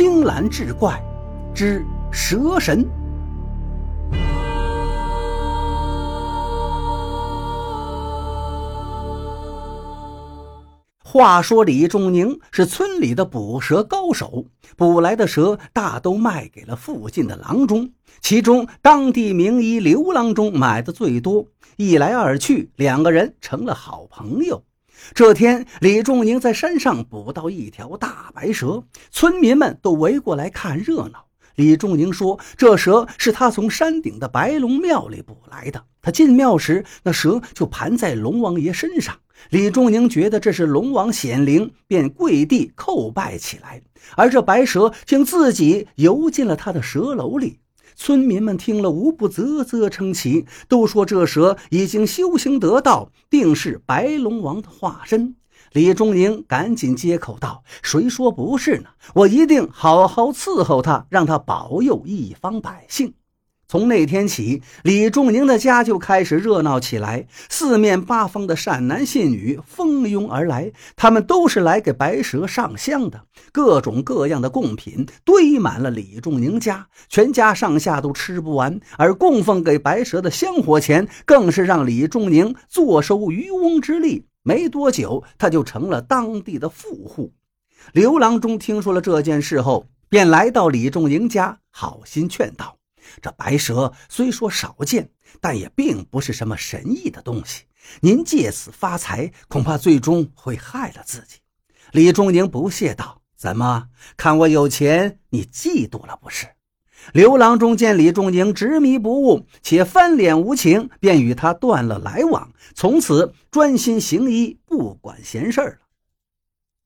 青蓝志怪之蛇神。话说李仲宁是村里的捕蛇高手，捕来的蛇大都卖给了附近的郎中，其中当地名医刘郎中买的最多。一来二去，两个人成了好朋友。这天，李仲宁在山上捕到一条大白蛇，村民们都围过来看热闹。李仲宁说：“这蛇是他从山顶的白龙庙里捕来的。他进庙时，那蛇就盘在龙王爷身上。李仲宁觉得这是龙王显灵，便跪地叩拜起来。而这白蛇竟自己游进了他的蛇楼里。”村民们听了，无不啧啧称奇，都说这蛇已经修行得道，定是白龙王的化身。李忠宁赶紧接口道：“谁说不是呢？我一定好好伺候他，让他保佑一方百姓。”从那天起，李仲宁的家就开始热闹起来，四面八方的善男信女蜂拥而来，他们都是来给白蛇上香的。各种各样的贡品堆满了李仲宁家，全家上下都吃不完。而供奉给白蛇的香火钱，更是让李仲宁坐收渔翁之利。没多久，他就成了当地的富户。刘郎中听说了这件事后，便来到李仲宁家，好心劝道。这白蛇虽说少见，但也并不是什么神异的东西。您借此发财，恐怕最终会害了自己。李仲宁不屑道：“怎么看我有钱，你嫉妒了不是？”刘郎中见李仲宁执迷不悟，且翻脸无情，便与他断了来往，从此专心行医，不管闲事了。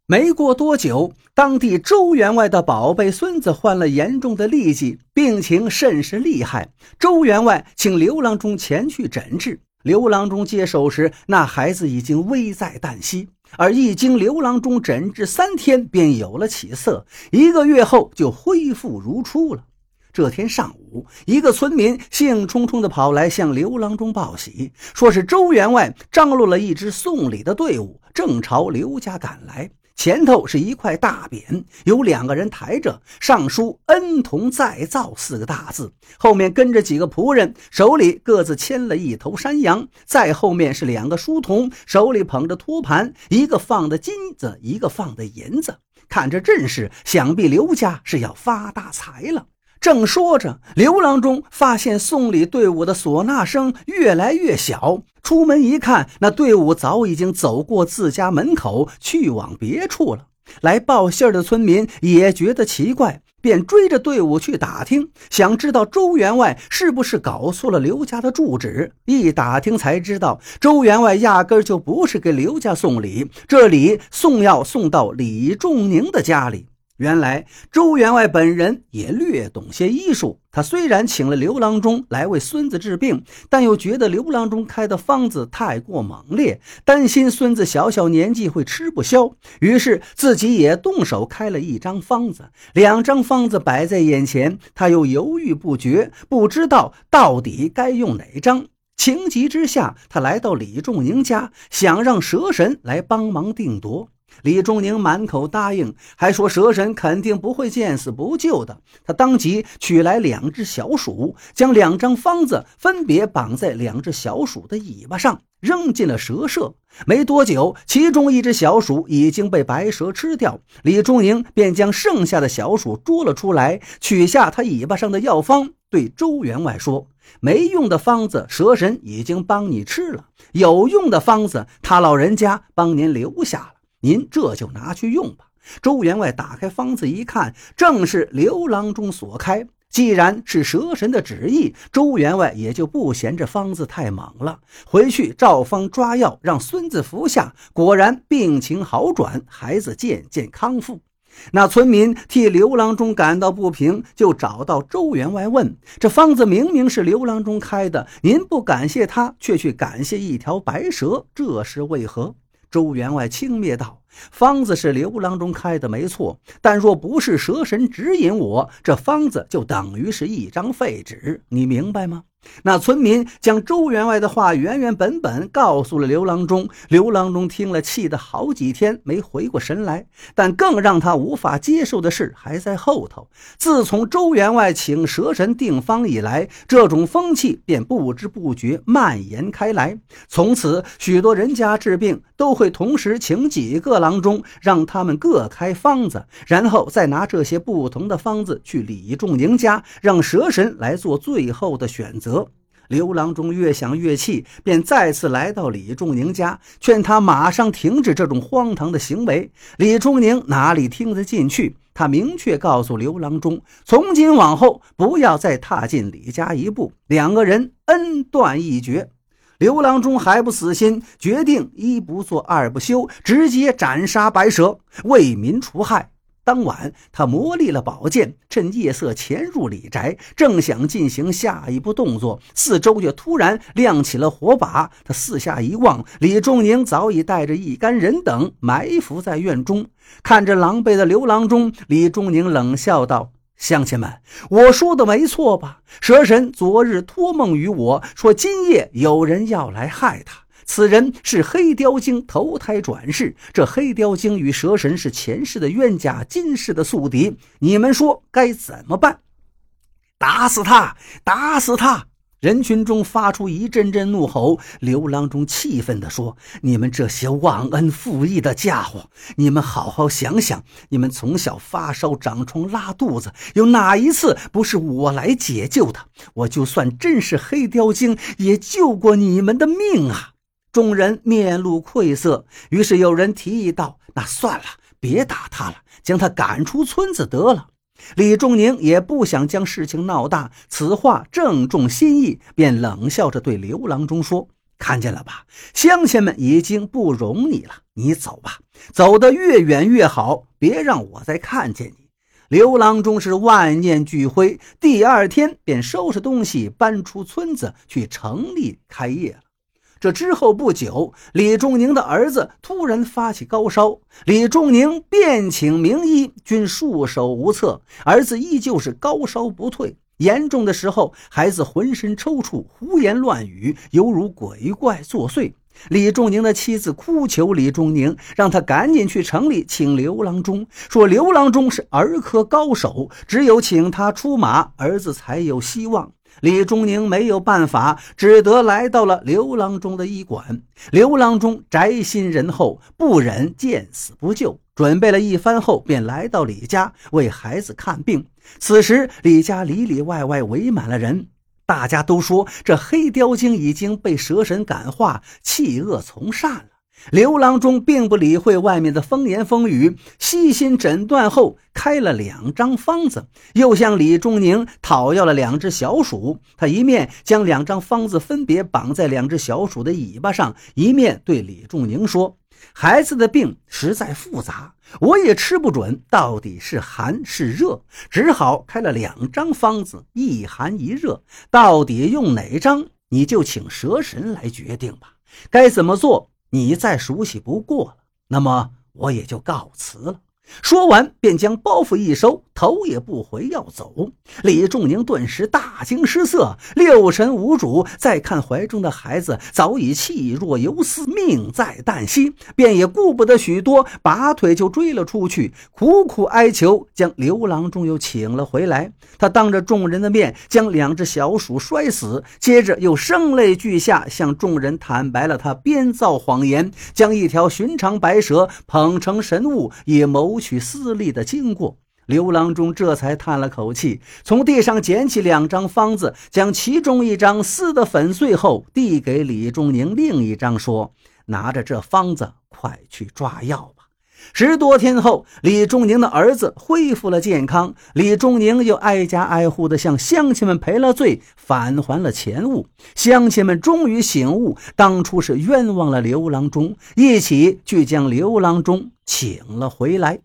没过多久，当地周员外的宝贝孙子患了严重的痢疾，病情甚是厉害。周员外请刘郎中前去诊治。刘郎中接手时，那孩子已经危在旦夕，而一经刘郎中诊治，三天便有了起色，一个月后就恢复如初了。这天上午，一个村民兴冲冲地跑来向刘郎中报喜，说是周员外张罗了一支送礼的队伍，正朝刘家赶来。前头是一块大匾，有两个人抬着，上书“恩同再造”四个大字。后面跟着几个仆人，手里各自牵了一头山羊。再后面是两个书童，手里捧着托盘，一个放的金子，一个放的银子。看这阵势，想必刘家是要发大财了。正说着，刘郎中发现送礼队伍的唢呐声越来越小。出门一看，那队伍早已经走过自家门口，去往别处了。来报信的村民也觉得奇怪，便追着队伍去打听，想知道周员外是不是搞错了刘家的住址。一打听才知道，周员外压根就不是给刘家送礼，这礼送要送到李仲宁的家里。原来周员外本人也略懂些医术。他虽然请了刘郎中来为孙子治病，但又觉得刘郎中开的方子太过猛烈，担心孙子小小年纪会吃不消，于是自己也动手开了一张方子。两张方子摆在眼前，他又犹豫不决，不知道到底该用哪张。情急之下，他来到李仲宁家，想让蛇神来帮忙定夺。李仲宁满口答应，还说蛇神肯定不会见死不救的。他当即取来两只小鼠，将两张方子分别绑在两只小鼠的尾巴上，扔进了蛇舍。没多久，其中一只小鼠已经被白蛇吃掉。李仲宁便将剩下的小鼠捉了出来，取下它尾巴上的药方，对周员外说：“没用的方子，蛇神已经帮你吃了；有用的方子，他老人家帮您留下了。”您这就拿去用吧。周员外打开方子一看，正是刘郎中所开。既然是蛇神的旨意，周员外也就不嫌这方子太猛了。回去照方抓药，让孙子服下。果然病情好转，孩子渐渐康复。那村民替刘郎中感到不平，就找到周员外问：“这方子明明是刘郎中开的，您不感谢他，却去感谢一条白蛇，这是为何？”周员外轻蔑道：“方子是刘郎中开的，没错。但若不是蛇神指引我，这方子就等于是一张废纸。你明白吗？那村民将周员外的话原原本本告诉了刘郎中。刘郎中听了，气得好几天没回过神来。但更让他无法接受的事还在后头。自从周员外请蛇神定方以来，这种风气便不知不觉蔓延开来。从此，许多人家治病都会同时请几个郎中，让他们各开方子，然后再拿这些不同的方子去李仲宁家，让蛇神来做最后的选择。刘郎中越想越气，便再次来到李仲宁家，劝他马上停止这种荒唐的行为。李仲宁哪里听得进去？他明确告诉刘郎中，从今往后不要再踏进李家一步，两个人恩断义绝。刘郎中还不死心，决定一不做二不休，直接斩杀白蛇，为民除害。当晚，他磨砺了宝剑，趁夜色潜入李宅，正想进行下一步动作，四周却突然亮起了火把。他四下一望，李仲宁早已带着一干人等埋伏在院中。看着狼狈的刘郎中，李仲宁冷笑道：“乡亲们，我说的没错吧？蛇神昨日托梦于我说，今夜有人要来害他。”此人是黑雕精投胎转世，这黑雕精与蛇神是前世的冤家，今世的宿敌。你们说该怎么办？打死他！打死他！人群中发出一阵阵怒吼。刘郎中气愤地说：“你们这些忘恩负义的家伙，你们好好想想，你们从小发烧、长疮、拉肚子，有哪一次不是我来解救的？我就算真是黑雕精，也救过你们的命啊！”众人面露愧色，于是有人提议道：“那算了，别打他了，将他赶出村子得了。”李仲宁也不想将事情闹大，此话正中心意，便冷笑着对刘郎中说：“看见了吧，乡亲们已经不容你了，你走吧，走得越远越好，别让我再看见你。”刘郎中是万念俱灰，第二天便收拾东西搬出村子去城里开业了。这之后不久，李仲宁的儿子突然发起高烧，李仲宁遍请名医，均束手无策。儿子依旧是高烧不退，严重的时候，孩子浑身抽搐，胡言乱语，犹如鬼怪作祟。李仲宁的妻子哭求李仲宁，让他赶紧去城里请刘郎中，说刘郎中是儿科高手，只有请他出马，儿子才有希望。李忠宁没有办法，只得来到了刘郎中的医馆。刘郎中宅心仁厚，不忍见死不救，准备了一番后，便来到李家为孩子看病。此时，李家里里外外围满了人，大家都说这黑雕精已经被蛇神感化，弃恶从善了。刘郎中并不理会外面的风言风语，细心诊断后开了两张方子，又向李仲宁讨要了两只小鼠。他一面将两张方子分别绑在两只小鼠的尾巴上，一面对李仲宁说：“孩子的病实在复杂，我也吃不准到底是寒是热，只好开了两张方子，一寒一热，到底用哪张，你就请蛇神来决定吧。该怎么做？”你再熟悉不过了，那么我也就告辞了。说完，便将包袱一收，头也不回要走。李仲宁顿时大惊失色，六神无主。再看怀中的孩子，早已气若游丝，命在旦夕，便也顾不得许多，拔腿就追了出去，苦苦哀求，将刘郎中又请了回来。他当着众人的面将两只小鼠摔死，接着又声泪俱下向众人坦白了他编造谎言，将一条寻常白蛇捧成神物，以谋。谋取私利的经过，刘郎中这才叹了口气，从地上捡起两张方子，将其中一张撕得粉碎后，递给李仲宁另一张，说：“拿着这方子，快去抓药吧。”十多天后，李仲宁的儿子恢复了健康，李仲宁又挨家挨户地向乡亲们赔了罪，返还了钱物。乡亲们终于醒悟，当初是冤枉了刘郎中，一起去将刘郎中请了回来。